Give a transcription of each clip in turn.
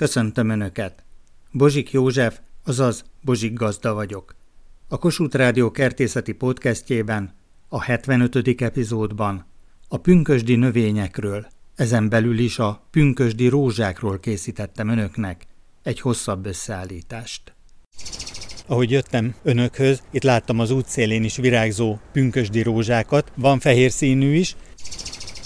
Köszöntöm Önöket! Bozsik József, azaz Bozsik Gazda vagyok. A Kossuth Rádió kertészeti podcastjében, a 75. epizódban a pünkösdi növényekről, ezen belül is a pünkösdi rózsákról készítettem Önöknek egy hosszabb összeállítást. Ahogy jöttem önökhöz, itt láttam az útszélén is virágzó pünkösdi rózsákat, van fehér színű is,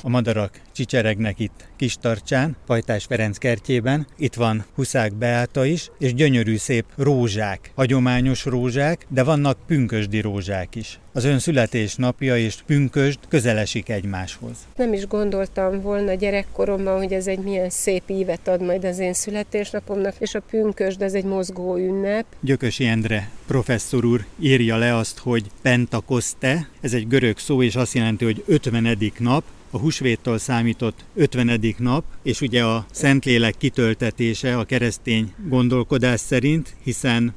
a madarak csicseregnek itt Kistarcsán, Pajtás Ferenc kertjében. Itt van Huszák Beáta is, és gyönyörű szép rózsák, hagyományos rózsák, de vannak pünkösdi rózsák is. Az ön születésnapja és pünkösd közelesik egymáshoz. Nem is gondoltam volna gyerekkoromban, hogy ez egy milyen szép ívet ad majd az én születésnapomnak, és a pünkösd ez egy mozgó ünnep. Gyökösi Endre professzor úr írja le azt, hogy Pentakoste, ez egy görög szó, és azt jelenti, hogy 50. nap, a húsvéttól számított 50. nap, és ugye a Szentlélek kitöltetése a keresztény gondolkodás szerint, hiszen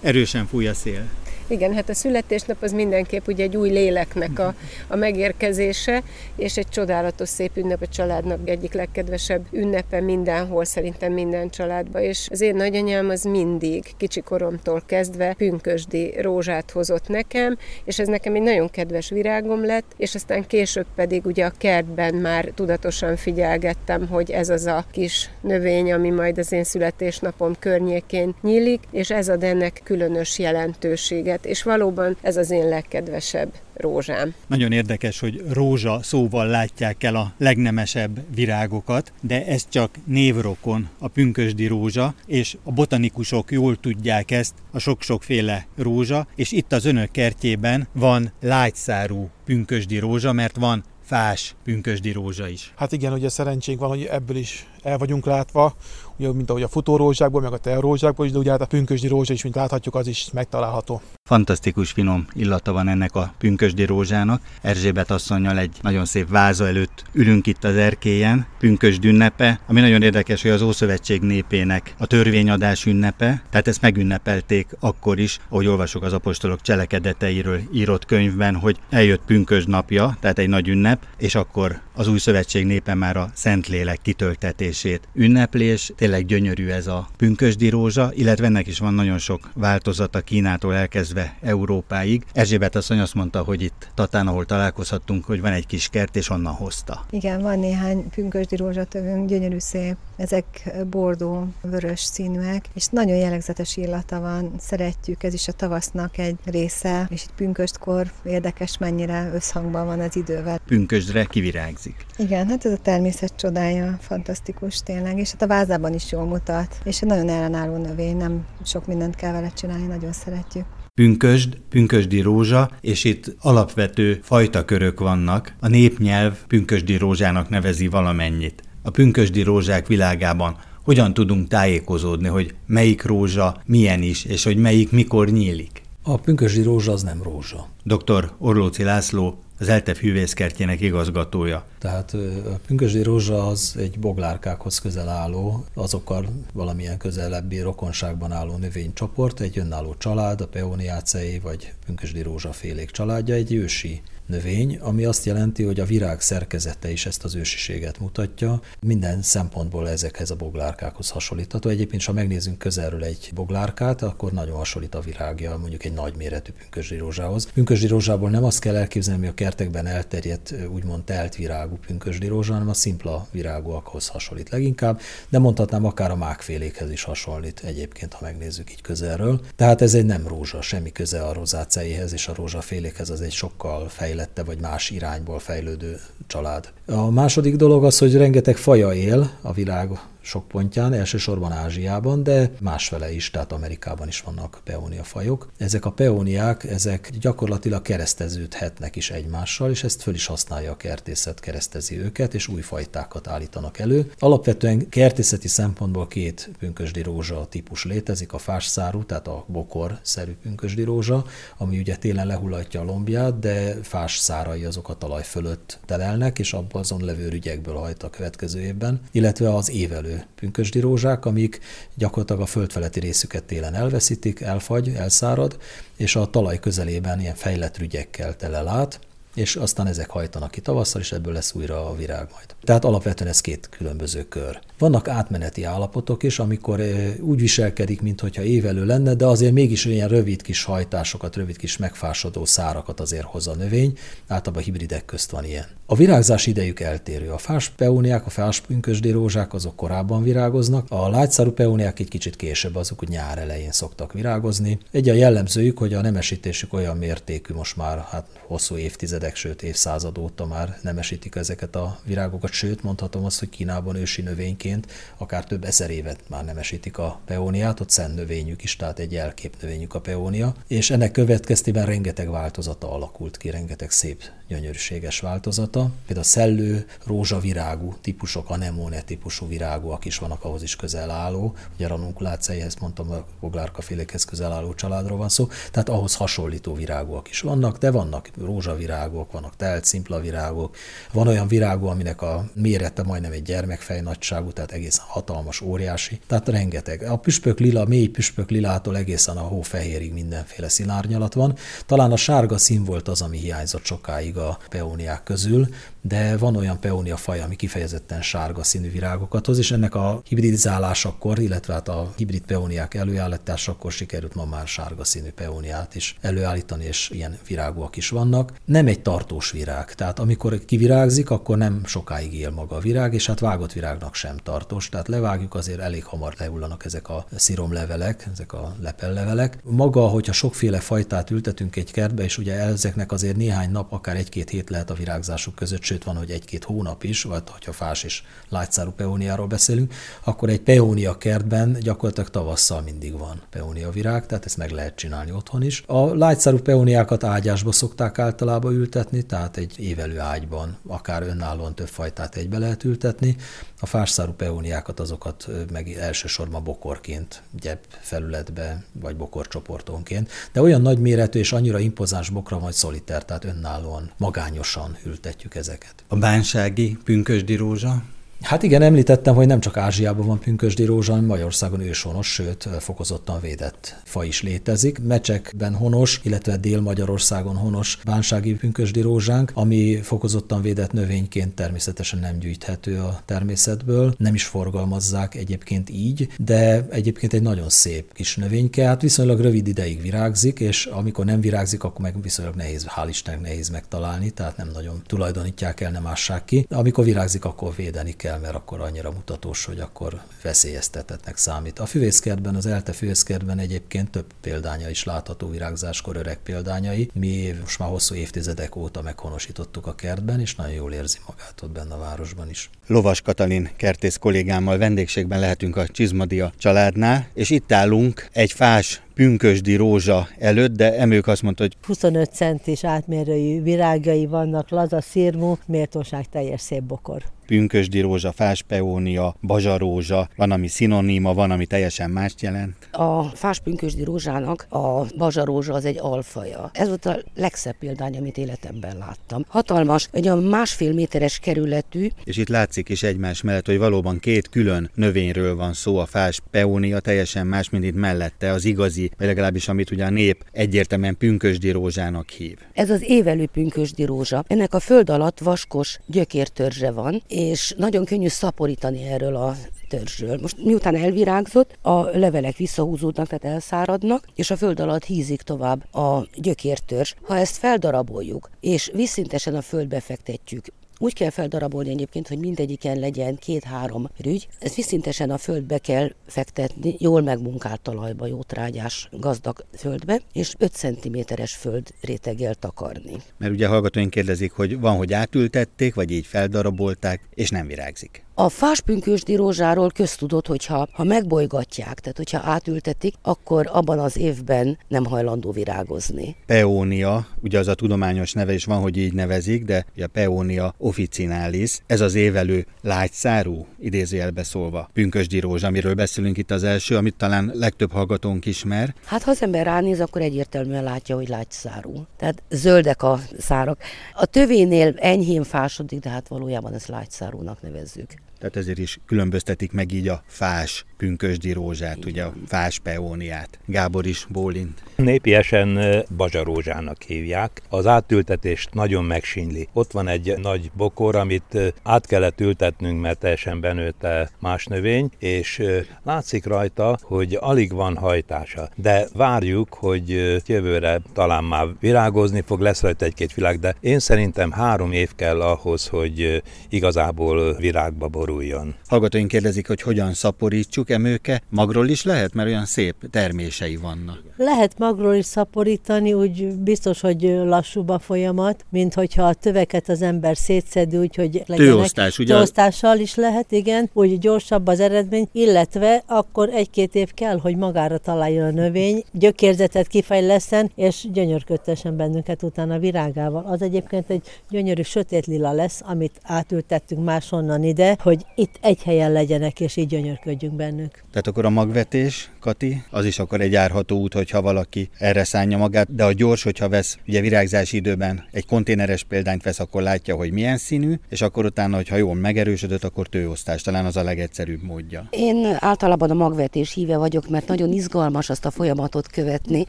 erősen fúj a szél. Igen, hát a születésnap az mindenképp ugye egy új léleknek a, a megérkezése, és egy csodálatos szép ünnep a családnak egyik legkedvesebb ünnepe mindenhol, szerintem minden családban. És az én nagyanyám az mindig, kicsi koromtól kezdve pünkösdi rózsát hozott nekem, és ez nekem egy nagyon kedves virágom lett, és aztán később pedig ugye a kertben már tudatosan figyelgettem, hogy ez az a kis növény, ami majd az én születésnapom környékén nyílik, és ez ad ennek különös jelentőséget őket, és valóban ez az én legkedvesebb rózsám. Nagyon érdekes, hogy rózsa szóval látják el a legnemesebb virágokat, de ez csak névrokon a pünkösdi rózsa, és a botanikusok jól tudják ezt, a sok-sokféle rózsa, és itt az önök kertjében van lágyszárú pünkösdi rózsa, mert van fás pünkösdi rózsa is. Hát igen, ugye szerencsénk van, hogy ebből is el vagyunk látva, ugye, mint ahogy a futórózsákból, meg a tearózsákból is, de ugye hát a pünkösdi rózsa is, mint láthatjuk, az is megtalálható. Fantasztikus finom illata van ennek a pünkösdi rózsának. Erzsébet asszonynal egy nagyon szép váza előtt ülünk itt az erkélyen, pünkösd ünnepe, ami nagyon érdekes, hogy az Ószövetség népének a törvényadás ünnepe, tehát ezt megünnepelték akkor is, ahogy olvasok az apostolok cselekedeteiről írott könyvben, hogy eljött pünkösd napja, tehát egy nagy ünnep, és akkor az új szövetség népe már a Szentlélek kitöltetését ünnepli, és tényleg gyönyörű ez a pünkösdi rózsa, illetve ennek is van nagyon sok változata Kínától elkezdve Európáig. Erzsébet asszony azt mondta, hogy itt Tatán, ahol találkozhattunk, hogy van egy kis kert, és onnan hozta. Igen, van néhány pünkösdi rózsatövünk, gyönyörű szép. Ezek bordó, vörös színűek, és nagyon jellegzetes illata van. Szeretjük, ez is a tavasznak egy része, és itt pünköstkor érdekes, mennyire összhangban van az idővel. Pünkösdre kivirágzik. Igen, hát ez a természet csodája, fantasztikus tényleg, és hát a vázában is jól mutat, és egy nagyon ellenálló növény, nem sok mindent kell vele csinálni, nagyon szeretjük pünkösd, pünkösdi rózsa, és itt alapvető fajtakörök vannak. A népnyelv pünkösdi rózsának nevezi valamennyit. A pünkösdi rózsák világában hogyan tudunk tájékozódni, hogy melyik rózsa milyen is, és hogy melyik mikor nyílik? A pünkösdi rózsa az nem rózsa. Dr. Orlóci László, az ELTEF hűvészkertjének igazgatója. Tehát a pünkösdi rózsa az egy boglárkákhoz közel álló, azokkal valamilyen közelebbi rokonságban álló növénycsoport, egy önálló család, a peoniáceé vagy pünkösdi rózsafélék családja, egy ősi növény, ami azt jelenti, hogy a virág szerkezete is ezt az ősiséget mutatja. Minden szempontból ezekhez a boglárkákhoz hasonlítható. Egyébként, ha megnézzünk közelről egy boglárkát, akkor nagyon hasonlít a virágja mondjuk egy nagyméretű pünkösdi rózsához. Pünkösdi rózsából nem azt kell elképzelni, hogy a kertekben elterjedt, úgymond telt virágú pünkösdi rózsa, hanem a szimpla virágúakhoz hasonlít leginkább, de mondhatnám akár a mákfélékhez is hasonlít egyébként, ha megnézzük így közelről. Tehát ez egy nem rózsa, semmi köze a rozáceihez és a rózsafélékhez, az egy sokkal fejlett fejlette vagy más irányból fejlődő család. A második dolog az, hogy rengeteg faja él a világ sok pontján, elsősorban Ázsiában, de másfele is, tehát Amerikában is vannak peónia fajok. Ezek a peóniák, ezek gyakorlatilag kereszteződhetnek is egymással, és ezt föl is használja a kertészet, keresztezi őket, és új fajtákat állítanak elő. Alapvetően kertészeti szempontból két pünkösdi rózsa típus létezik, a fásszárú, tehát a bokor-szerű pünkösdi rózsa, ami ugye télen lehullatja a lombját, de fás szárai azok a talaj fölött telelnek, és abban azon levő rügyekből hajt a következő évben, illetve az évelő megfelelő pünkösdi rózsák, amik gyakorlatilag a földfeletti részüket télen elveszítik, elfagy, elszárad, és a talaj közelében ilyen fejlett rügyekkel telel át, és aztán ezek hajtanak ki tavasszal, és ebből lesz újra a virág majd. Tehát alapvetően ez két különböző kör. Vannak átmeneti állapotok is, amikor úgy viselkedik, mintha évelő lenne, de azért mégis ilyen rövid kis hajtásokat, rövid kis megfásodó szárakat azért hoz a növény, általában hibridek közt van ilyen. A virágzás idejük eltérő. A fás peóniák, a fás pünkösdi rózsák azok korábban virágoznak, a lágyszárú peóniák egy kicsit később, azok hogy nyár elején szoktak virágozni. Egy a jellemzőjük, hogy a nemesítésük olyan mértékű, most már hát hosszú évtizedek, sőt évszázad óta már nemesítik ezeket a virágokat, sőt mondhatom azt, hogy Kínában ősi növényként akár több ezer évet már nemesítik a peóniát, ott szent növényük is, tehát egy jelkép növényük a peónia, és ennek következtében rengeteg változata alakult ki, rengeteg szép gyönyörűséges változata. Például a szellő, rózsavirágú típusok, anemone típusú virágúak is vannak ahhoz is közel álló. Ugye ranunkuláceihez mondtam, a boglárkafélékhez közel álló családról van szó, tehát ahhoz hasonlító virágúak is vannak, de vannak rózsavirágok, vannak telt, szimpla virágok, van olyan virágú, aminek a mérete majdnem egy gyermekfej nagyságú, tehát egészen hatalmas, óriási, tehát rengeteg. A püspök lila, mély püspök lilától egészen a hófehérig mindenféle színárnyalat van. Talán a sárga szín volt az, ami hiányzott sokáig a peóniák közül, de van olyan peónia faj, ami kifejezetten sárga színű virágokat hoz, és ennek a hibridizálásakor, illetve hát a hibrid peóniák előállításakor sikerült ma már sárga színű peóniát is előállítani, és ilyen virágúak is vannak. Nem egy tartós virág, tehát amikor kivirágzik, akkor nem sokáig él maga a virág, és hát vágott virágnak sem tartós, tehát levágjuk, azért elég hamar lehullanak ezek a sziromlevelek, ezek a lepellevelek. Maga, hogyha sokféle fajtát ültetünk egy kertbe, és ugye ezeknek azért néhány nap, akár egy-két hét lehet a virágzásuk között, sőt van, hogy egy-két hónap is, vagy ha fás és lágyszárú peóniáról beszélünk, akkor egy peónia kertben gyakorlatilag tavasszal mindig van peónia virág, tehát ezt meg lehet csinálni otthon is. A lágyszárú peóniákat ágyásba szokták általában ültetni, tehát egy évelő ágyban akár önállóan több fajtát egybe lehet ültetni. A fásszárú peóniákat azokat meg elsősorban bokorként, gyep felületbe, vagy bokorcsoportonként, de olyan nagy méretű és annyira impozáns bokra vagy szoliter, tehát önállóan, magányosan ültetjük ezeket. A bánsági pünkösdi rózsa Hát igen, említettem, hogy nem csak Ázsiában van pünkösdi rózsa, hanem Magyarországon őshonos, sőt fokozottan védett fa is létezik. Mecsekben honos, illetve Dél-Magyarországon honos bánsági pünkösdi rózsánk, ami fokozottan védett növényként természetesen nem gyűjthető a természetből, nem is forgalmazzák egyébként így, de egyébként egy nagyon szép kis növényke, hát viszonylag rövid ideig virágzik, és amikor nem virágzik, akkor meg viszonylag nehéz, hál' Istennek nehéz megtalálni, tehát nem nagyon tulajdonítják el, nem ássák ki. Amikor virágzik, akkor védeni kell kell, mert akkor annyira mutatós, hogy akkor veszélyeztetetnek számít. A füvészkertben, az ELTE füvészkertben egyébként több példánya is látható virágzáskor öreg példányai. Mi most már hosszú évtizedek óta meghonosítottuk a kertben, és nagyon jól érzi magát ott benne a városban is. Lovas Katalin kertész kollégámmal vendégségben lehetünk a Csizmadia családnál, és itt állunk egy fás pünkösdi rózsa előtt, de emők azt mondta, hogy 25 centis átmérőjű virágai vannak, laza szírmú, méltóság teljes szép bokor pünkösdi rózsa, fáspeónia, bazsarózsa, van, ami szinoníma, van, ami teljesen mást jelent? A fáspünkösdi rózsának a bazsarózsa az egy alfaja. Ez volt a legszebb példány, amit életemben láttam. Hatalmas, egy a másfél méteres kerületű. És itt látszik is egymás mellett, hogy valóban két külön növényről van szó, a fás peónia teljesen más, mint itt mellette, az igazi, vagy legalábbis amit ugye a nép egyértelműen pünkösdi rózsának hív. Ez az évelő pünkösdi rózsa. Ennek a föld alatt vaskos gyökértörzse van, és nagyon könnyű szaporítani erről a törzsről. Most miután elvirágzott, a levelek visszahúzódnak, tehát elszáradnak, és a föld alatt hízik tovább a gyökértörzs. Ha ezt feldaraboljuk, és visszintesen a földbe fektetjük, úgy kell feldarabolni egyébként, hogy mindegyiken legyen két-három rügy. Ezt viszintesen a földbe kell fektetni, jól megmunkált talajba, jó trágyás, gazdag földbe, és 5 cm-es földréteggel takarni. Mert ugye hallgatóink kérdezik, hogy van, hogy átültették, vagy így feldarabolták, és nem virágzik. A fáspünkösdi rózsáról köztudott, hogyha ha megbolygatják, tehát hogyha átültetik, akkor abban az évben nem hajlandó virágozni. Peónia, ugye az a tudományos neve is van, hogy így nevezik, de a Peónia officinalis, ez az évelő lágyszárú, idézőjelbe szólva, pünkösdi rózsa, amiről beszélünk itt az első, amit talán legtöbb hallgatónk ismer. Hát ha az ember ránéz, akkor egyértelműen látja, hogy lágyszárú. Tehát zöldek a szárak. A tövénél enyhén fásodik, de hát valójában ezt lágyszárúnak nevezzük. Tehát ezért is különböztetik meg így a fás pünkösdi rózsát, ugye a fás peóniát. Gábor is bólint. Népiesen bazsarózsának hívják. Az átültetést nagyon megsínyli. Ott van egy nagy bokor, amit át kellett ültetnünk, mert teljesen benőtte más növény, és látszik rajta, hogy alig van hajtása. De várjuk, hogy jövőre talán már virágozni fog, lesz rajta egy-két világ, de én szerintem három év kell ahhoz, hogy igazából virágba boruljon. Hallgatóink kérdezik, hogy hogyan szaporítsuk emőke. Magról is lehet, mert olyan szép termései vannak. Lehet magról is szaporítani, úgy biztos, hogy lassúbb a folyamat, mint hogyha a töveket az ember szétszedi, úgyhogy legyenek. Tőosztás, ugye? Tőosztással is lehet, igen, úgy gyorsabb az eredmény, illetve akkor egy-két év kell, hogy magára találjon a növény, gyökérzetet kifejleszen, és gyönyörködtessen bennünket utána virágával. Az egyébként egy gyönyörű sötét lila lesz, amit átültettünk máshonnan ide, hogy itt egy helyen legyenek, és így gyönyörködjünk bennük. Tehát akkor a magvetés, Kati, az is akkor egy járható út, hogyha valaki erre szánja magát, de a gyors, hogyha vesz, ugye virágzási időben egy konténeres példányt vesz, akkor látja, hogy milyen színű, és akkor utána, hogyha jól megerősödött, akkor tőosztás, talán az a legegyszerűbb módja. Én általában a magvetés híve vagyok, mert nagyon izgalmas azt a folyamatot követni,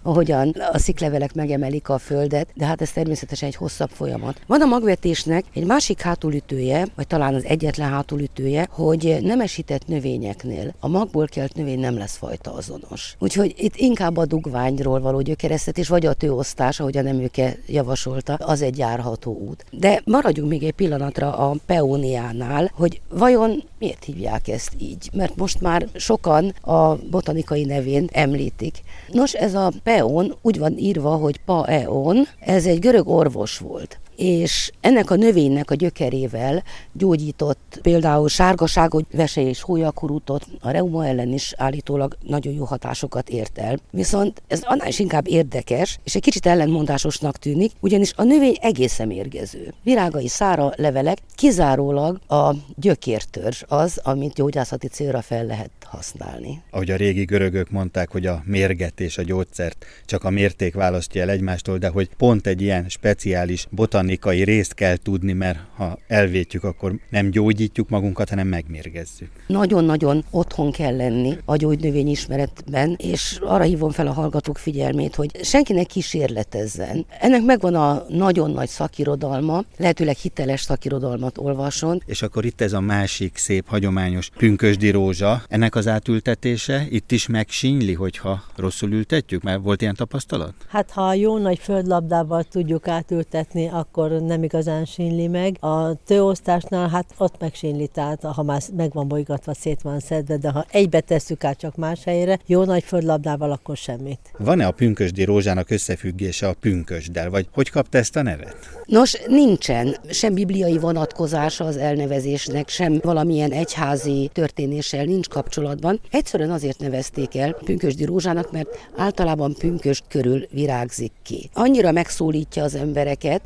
ahogyan a sziklevelek megemelik a földet, de hát ez természetesen egy hosszabb folyamat. Van a magvetésnek egy másik hátulütője, vagy talán az egyetlen hátulütője, hogy nemesített növényeknél a magból kelt növény nem lesz fajta azonos. Úgyhogy itt inkább a dugványról való gyökeresztetés, vagy a tőosztás, ahogy a neműke javasolta, az egy járható út. De maradjunk még egy pillanatra a peóniánál, hogy vajon miért hívják ezt így? Mert most már sokan a botanikai nevén említik. Nos, ez a peón úgy van írva, hogy paeon, ez egy görög orvos volt és ennek a növénynek a gyökerével gyógyított például sárgaságot, vese és hólyakurutot, a reuma ellen is állítólag nagyon jó hatásokat ért el. Viszont ez annál is inkább érdekes, és egy kicsit ellentmondásosnak tűnik, ugyanis a növény egészen mérgező. Virágai szára levelek, kizárólag a gyökértörzs az, amit gyógyászati célra fel lehet használni. Ahogy a régi görögök mondták, hogy a mérget és a gyógyszert csak a mérték választja el egymástól, de hogy pont egy ilyen speciális botanikai részt kell tudni, mert ha elvétjük, akkor nem gyógyítjuk magunkat, hanem megmérgezzük. Nagyon-nagyon otthon kell lenni a gyógynövény ismeretben, és arra hívom fel a hallgatók figyelmét, hogy senkinek kísérletezzen. Ennek megvan a nagyon nagy szakirodalma, lehetőleg hiteles szakirodalmat olvason. És akkor itt ez a másik szép, hagyományos pünkösdi rózsa, ennek az átültetése itt is megsínyli, hogyha rosszul ültetjük? Mert volt ilyen tapasztalat? Hát ha jó nagy földlabdával tudjuk átültetni, akkor nem igazán sínli meg. A tőosztásnál hát ott megsínli, tehát ha már meg van bolygatva, szét van szedve, de ha egybe tesszük át csak más helyre, jó nagy földlabdával, akkor semmit. Van-e a pünkösdi rózsának összefüggése a pünkösddel, vagy hogy kapta ezt a nevet? Nos, nincsen sem bibliai vonatkozása az elnevezésnek, sem valamilyen egyházi történéssel nincs kapcsolatban. Egyszerűen azért nevezték el pünkösdi rózsának, mert általában pünköst körül virágzik ki. Annyira megszólítja az embereket,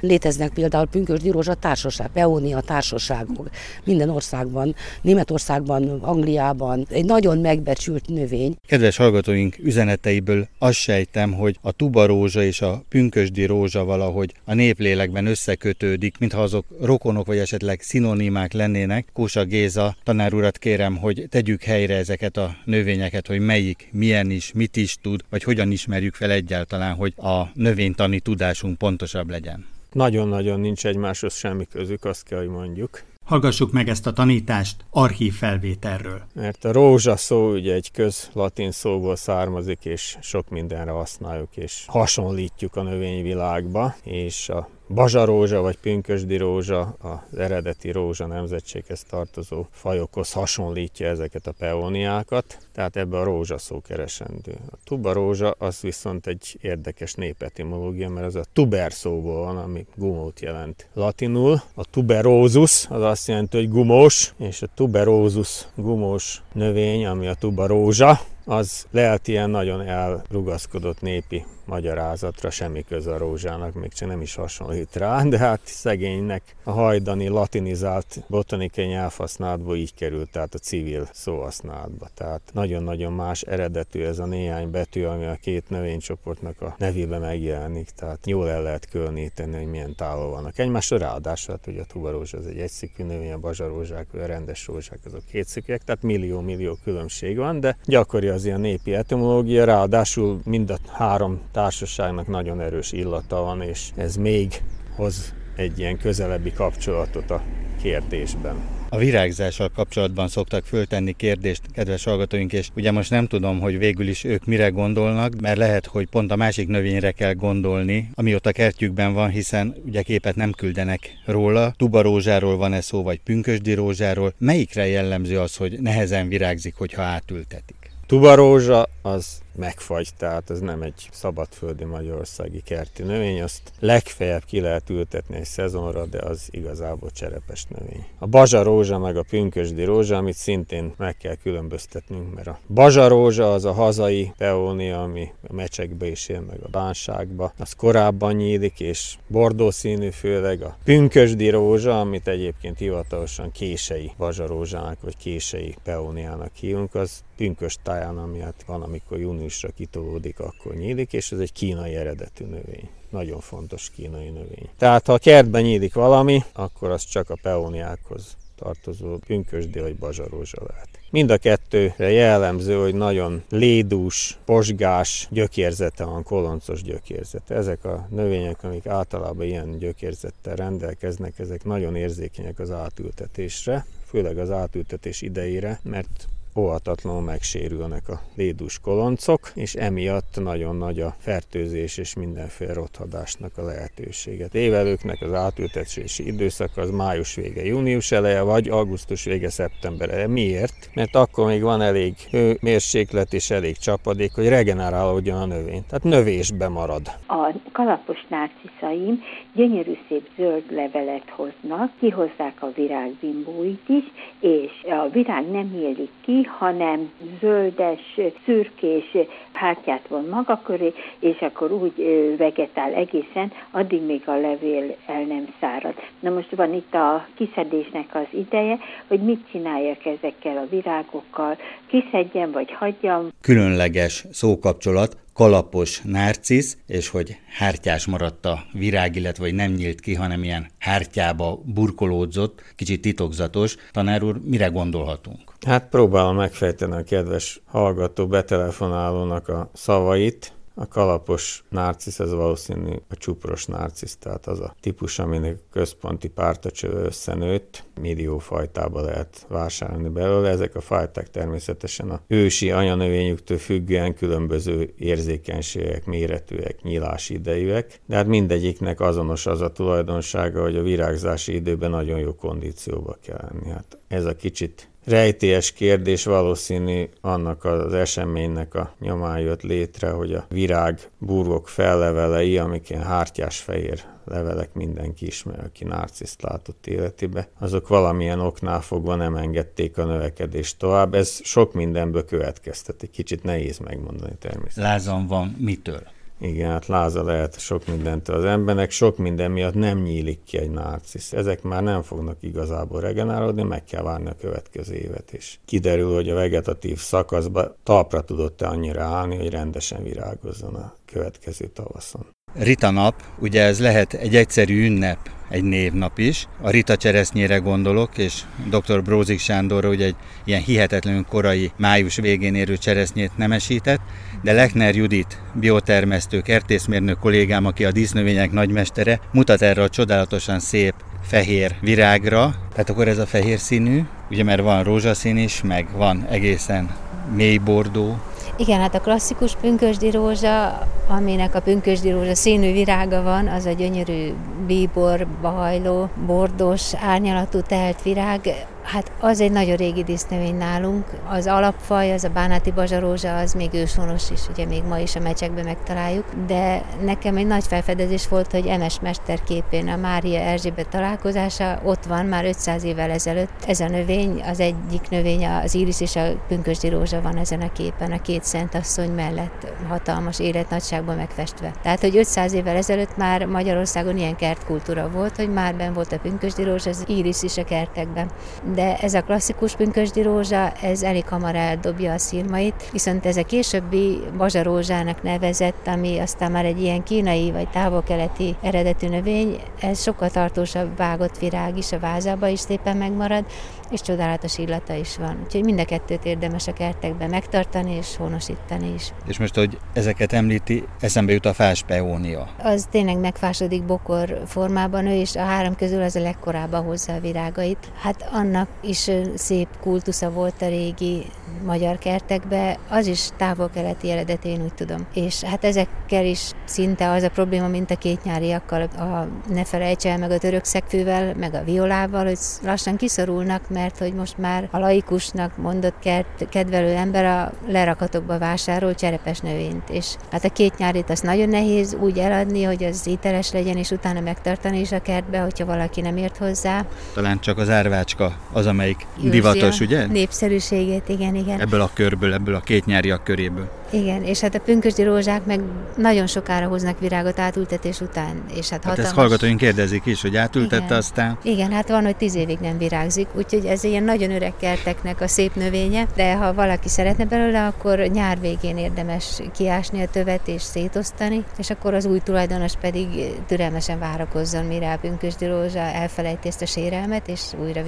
léteznek például pünkösdi rózsa társaság, peónia társaságok minden országban, Németországban, Angliában, egy nagyon megbecsült növény. Kedves hallgatóink üzeneteiből azt sejtem, hogy a tubarózsa és a pünkösdi rózsa valahogy a néplélekben összekötődik, mintha azok rokonok vagy esetleg szinonimák lennének. Kósa Géza tanár urat kérem, hogy tegyük helyre ezeket a növényeket, hogy melyik, milyen is, mit is tud, vagy hogyan ismerjük fel egyáltalán, hogy a növénytani tudásunk pontosabb legyen. Nagyon-nagyon nincs egymáshoz semmi közük, azt kell, hogy mondjuk. Hallgassuk meg ezt a tanítást archív felvételről. Mert a rózsa szó ugye egy köz-latin szóból származik, és sok mindenre használjuk, és hasonlítjuk a növényvilágba, és a bazsarózsa vagy pünkösdi rózsa, az eredeti rózsa nemzetséghez tartozó fajokhoz hasonlítja ezeket a peóniákat, tehát ebbe a rózsaszó keresendő. A tubarózsa az viszont egy érdekes népetimológia, mert az a tuber szóból van, ami gumót jelent latinul. A tuberózus az azt jelenti, hogy gumós, és a tuberózus gumós növény, ami a tubarózsa, az lehet ilyen nagyon elrugaszkodott népi magyarázatra, semmi köze a rózsának, még csak nem is hasonlít rá, de hát szegénynek a hajdani latinizált botanikai nyelvhasználatból így került, tehát a civil szóhasználatba. Tehát nagyon-nagyon más eredetű ez a néhány betű, ami a két növénycsoportnak a nevébe megjelenik, tehát jól el lehet különíteni, hogy milyen távol vannak egymásra, ráadásul hát ugye a tubarózsa az egy egyszikű növény, a bazsarózsák, a rendes rózsák azok kétszikűek, tehát millió-millió különbség van, de gyakori az ilyen népi etimológia, ráadásul mind a három társaságnak nagyon erős illata van, és ez még hoz egy ilyen közelebbi kapcsolatot a kérdésben. A virágzással kapcsolatban szoktak föltenni kérdést, kedves hallgatóink, és ugye most nem tudom, hogy végül is ők mire gondolnak, mert lehet, hogy pont a másik növényre kell gondolni, ami ott a kertjükben van, hiszen ugye képet nem küldenek róla. Tubarózsáról van ez szó, vagy pünkösdi rózsáról. Melyikre jellemző az, hogy nehezen virágzik, hogyha átültetik? Tubarózsa az megfagy, tehát ez nem egy szabadföldi magyarországi kerti növény, azt legfeljebb ki lehet ültetni egy szezonra, de az igazából cserepes növény. A bazsa rózsa meg a pünkösdi rózsa, amit szintén meg kell különböztetnünk, mert a bazsa rózsa az a hazai peónia, ami a mecsekbe is él, meg a bánságba, az korábban nyílik, és bordó színű főleg a pünkösdi rózsa, amit egyébként hivatalosan kései bazsa rózsának, vagy kései peóniának hívunk, az pünkös táján, ami hát van, amikor június júniusra kitolódik, akkor nyílik, és ez egy kínai eredetű növény. Nagyon fontos kínai növény. Tehát ha a kertben nyílik valami, akkor az csak a peóniákhoz tartozó pünkösdi vagy bazsarózsa lehet. Mind a kettőre jellemző, hogy nagyon lédús, posgás gyökérzete van, koloncos gyökérzete. Ezek a növények, amik általában ilyen gyökérzettel rendelkeznek, ezek nagyon érzékenyek az átültetésre, főleg az átültetés idejére, mert óhatatlanul megsérülnek a lédus koloncok, és emiatt nagyon nagy a fertőzés és mindenféle rothadásnak a lehetőséget. Évelőknek az átültetési időszak az május vége, június eleje, vagy augusztus vége, szeptember eleje. Miért? Mert akkor még van elég hőmérséklet és elég csapadék, hogy regenerálódjon a növény. Tehát növésbe marad. A kalapos narciszaim gyönyörű szép zöld levelet hoznak, kihozzák a virágbimbóit is, és a virág nem nyílik ki, hanem zöldes, szürkés hátját von maga köré, és akkor úgy vegetál egészen, addig még a levél el nem szárad. Na most van itt a kiszedésnek az ideje, hogy mit csináljak ezekkel a virágokkal, kiszedjem vagy hagyjam. Különleges szókapcsolat kalapos narcisz, és hogy hártyás maradt a virág, illetve hogy nem nyílt ki, hanem ilyen hártyába burkolódzott, kicsit titokzatos. Tanár úr, mire gondolhatunk? Hát próbálom megfejteni a kedves hallgató betelefonálónak a szavait. A kalapos narcisz, ez valószínű a csupros narcisz, tehát az a típus, aminek a központi pártacső összenőtt, millió fajtába lehet vásárolni belőle. Ezek a fajták természetesen a ősi anyanövényüktől függően különböző érzékenységek, méretűek, nyílási idejűek, de hát mindegyiknek azonos az a tulajdonsága, hogy a virágzási időben nagyon jó kondícióba kell lenni. Hát ez a kicsit rejtélyes kérdés valószínű annak az eseménynek a nyomán jött létre, hogy a virág burgok fellevelei, amik ilyen hártyás fehér levelek mindenki ismer, aki narciszt látott életébe, azok valamilyen oknál fogva nem engedték a növekedést tovább. Ez sok mindenből következteti, kicsit nehéz megmondani természetesen. Lázan van mitől? Igen, hát láza lehet sok mindentől az embernek, sok minden miatt nem nyílik ki egy narcisz. Ezek már nem fognak igazából regenerálódni, meg kell várni a következő évet is. Kiderül, hogy a vegetatív szakaszban talpra tudott-e annyira állni, hogy rendesen virágozzon a következő tavaszon. Rita nap, ugye ez lehet egy egyszerű ünnep, egy névnap is. A Rita cseresznyére gondolok, és dr. Brózik Sándorra ugye egy ilyen hihetetlenül korai május végén érő cseresznyét nemesített, de Lechner Judit, biotermesztő, kertészmérnök kollégám, aki a dísznövények nagymestere, mutat erre a csodálatosan szép fehér virágra. Tehát akkor ez a fehér színű, ugye mert van rózsaszín is, meg van egészen mély bordó, igen, hát a klasszikus pünkösdi rózsa, aminek a pünkösdi rózsa színű virága van, az a gyönyörű bíbor, hajló, bordós, árnyalatú telt virág, Hát az egy nagyon régi dísznövény nálunk. Az alapfaj, az a bánáti bazsarózsa, az még őshonos is, ugye még ma is a mecsekben megtaláljuk, de nekem egy nagy felfedezés volt, hogy MS mesterképén a Mária Erzsébet találkozása ott van már 500 évvel ezelőtt. Ez a növény, az egyik növény, az íris és a pünkösdi rózsa van ezen a képen, a két szentasszony mellett hatalmas életnagyságban megfestve. Tehát, hogy 500 évvel ezelőtt már Magyarországon ilyen kertkultúra volt, hogy már ben volt a pünkösdi rózsa, az íris is a kertekben. De ez a klasszikus pünkösdi rózsa, ez elég hamar eldobja a szírmait, viszont ez a későbbi bazsarózsának nevezett, ami aztán már egy ilyen kínai vagy távol-keleti eredetű növény, ez sokkal tartósabb vágott virág is a vázába is szépen megmarad, és csodálatos illata is van. Úgyhogy mind a kettőt érdemes a kertekben megtartani és honosítani is. És most, hogy ezeket említi, eszembe jut a fás peónia. Az tényleg megfásodik bokor formában ő, és a három közül az a legkorábban hozza a virágait. Hát annak is szép kultusza volt a régi magyar kertekbe, az is távol-keleti eredet, én úgy tudom. És hát ezekkel is szinte az a probléma, mint a két nyáriakkal, a, ne felejts el meg a török szekfővel, meg a violával, hogy lassan kiszorulnak, mert hogy most már a laikusnak mondott kert, kedvelő ember a lerakatokba vásárol cserepes növényt. És hát a két nyárit az nagyon nehéz úgy eladni, hogy az ételes legyen, és utána megtartani is a kertbe, hogyha valaki nem ért hozzá. Talán csak az árvácska az, amelyik Júzia, divatos, ugye? Népszerűségét, igen, igen. Ebből a körből, ebből a két nyáriak köréből. Igen, és hát a pünkösdi rózsák meg nagyon sokára hoznak virágot átültetés után. És hát, hát ezt hallgatóink kérdezik is, hogy átültette Igen. aztán. Igen, hát van, hogy tíz évig nem virágzik, úgyhogy ez ilyen nagyon öreg kerteknek a szép növénye, de ha valaki szeretne belőle, akkor nyár végén érdemes kiásni a tövet és szétosztani, és akkor az új tulajdonos pedig türelmesen várakozzon, mire a pünkösdi rózsa elfelejti ezt a sérelmet, és újra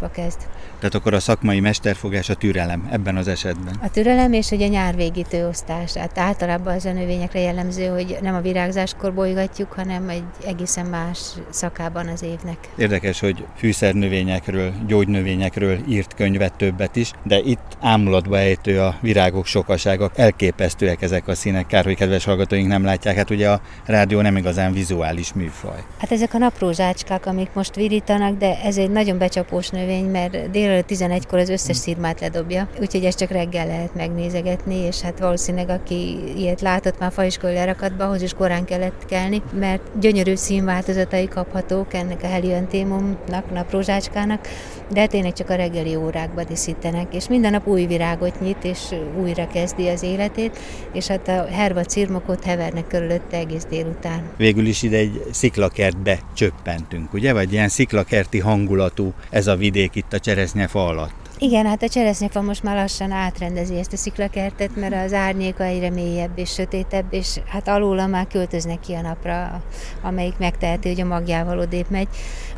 virágzásba kezd. Tehát akkor a szakmai mesterfogás a türelem ebben az esetben. A türelem és hogy a nyár tőosztás. Hát általában az a növényekre jellemző, hogy nem a virágzáskor bolygatjuk, hanem egy egészen más szakában az évnek. Érdekes, hogy fűszernövényekről, gyógynövényekről írt könyvet többet is, de itt ámulatba ejtő a virágok sokasága. Elképesztőek ezek a színek, kár, hogy kedves hallgatóink nem látják. Hát ugye a rádió nem igazán vizuális műfaj. Hát ezek a naprózsácskák, amik most virítanak, de ez egy nagyon becsapós növény, mert délelőtt 11-kor az összes szírmát ledobja, úgyhogy ezt csak reggel lehet megnézegetni, és hát valószínűleg aki ilyet látott már faiskoly lerakatba, ahhoz is korán kellett kelni, mert gyönyörű színváltozatai kaphatók ennek a heliantémumnak, naprózsácskának, de tényleg csak a reggeli órákba díszítenek, és minden nap új virágot nyit, és újra kezdi az életét, és hát a herva cirmokot hevernek körülötte egész délután. Végül is ide egy sziklakertbe csöppentünk, ugye? Vagy ilyen sziklakerti hangulatú ez a vidék itt a cseresznyefa alatt. Igen, hát a cseresznyefa most már lassan átrendezi ezt a sziklakertet, mert az árnyéka egyre mélyebb és sötétebb, és hát alóla már költöznek ki a napra, amelyik megteheti, hogy a magjával odébb megy.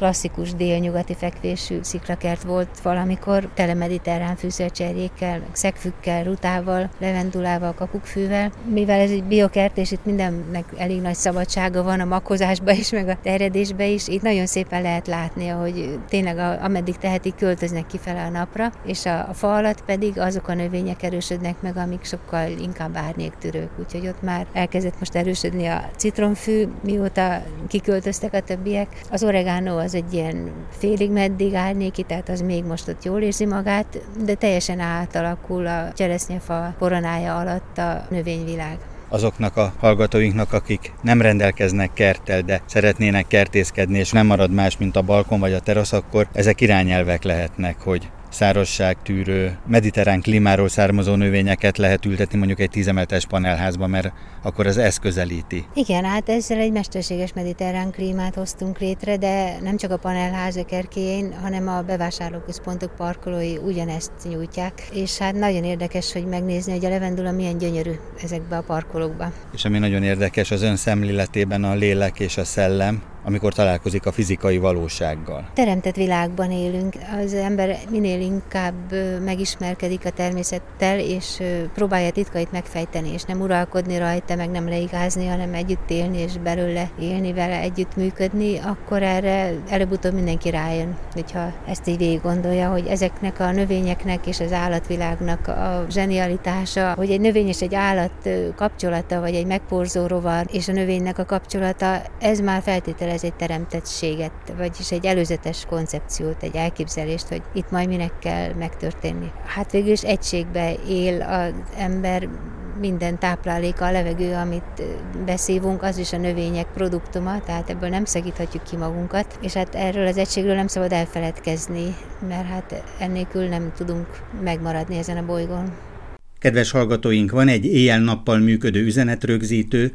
Klasszikus délnyugati fekvésű sziklakert volt valamikor, tele mediterrán fűszercserjékkel, szegfükkel, rutával, levendulával, kapukkfűvel. Mivel ez egy biokert, és itt mindennek elég nagy szabadsága van a makozásban is, meg a terjedésben is, itt nagyon szépen lehet látni, hogy tényleg a, ameddig tehetik, költöznek kifele a napra, és a, a fa alatt pedig azok a növények erősödnek meg, amik sokkal inkább árnyéktörők, úgyhogy ott már elkezdett most erősödni a citromfű, mióta kiköltöztek a többiek. Az oregano az egy ilyen félig meddig árnyéki, tehát az még most ott jól érzi magát, de teljesen átalakul a cseresznyefa koronája alatt a növényvilág. Azoknak a hallgatóinknak, akik nem rendelkeznek kerttel, de szeretnének kertészkedni, és nem marad más, mint a balkon vagy a terasz, akkor ezek irányelvek lehetnek, hogy tűrő, mediterrán klímáról származó növényeket lehet ültetni mondjuk egy tízemeletes panelházba, mert akkor az ez közelíti. Igen, hát ezzel egy mesterséges mediterrán klímát hoztunk létre, de nem csak a panelházak erkélyén, hanem a bevásárlóközpontok parkolói ugyanezt nyújtják, és hát nagyon érdekes, hogy megnézni, hogy a levendula milyen gyönyörű ezekbe a parkolókba. És ami nagyon érdekes, az ön szemléletében a lélek és a szellem, amikor találkozik a fizikai valósággal. Teremtett világban élünk, az ember minél inkább megismerkedik a természettel, és próbálja titkait megfejteni, és nem uralkodni rajta, meg nem leigázni, hanem együtt élni, és belőle élni vele, együtt működni, akkor erre előbb-utóbb mindenki rájön, hogyha ezt így végig gondolja, hogy ezeknek a növényeknek és az állatvilágnak a zsenialitása, hogy egy növény és egy állat kapcsolata, vagy egy megporzó rovar és a növénynek a kapcsolata, ez már feltétele ez egy teremtettséget, vagyis egy előzetes koncepciót, egy elképzelést, hogy itt majd minek kell megtörténni. Hát végül is egységbe él az ember minden tápláléka, a levegő, amit beszívunk, az is a növények produktuma, tehát ebből nem szegíthatjuk ki magunkat, és hát erről az egységről nem szabad elfeledkezni, mert hát ennélkül nem tudunk megmaradni ezen a bolygón. Kedves hallgatóink, van egy éjjel-nappal működő üzenetrögzítő,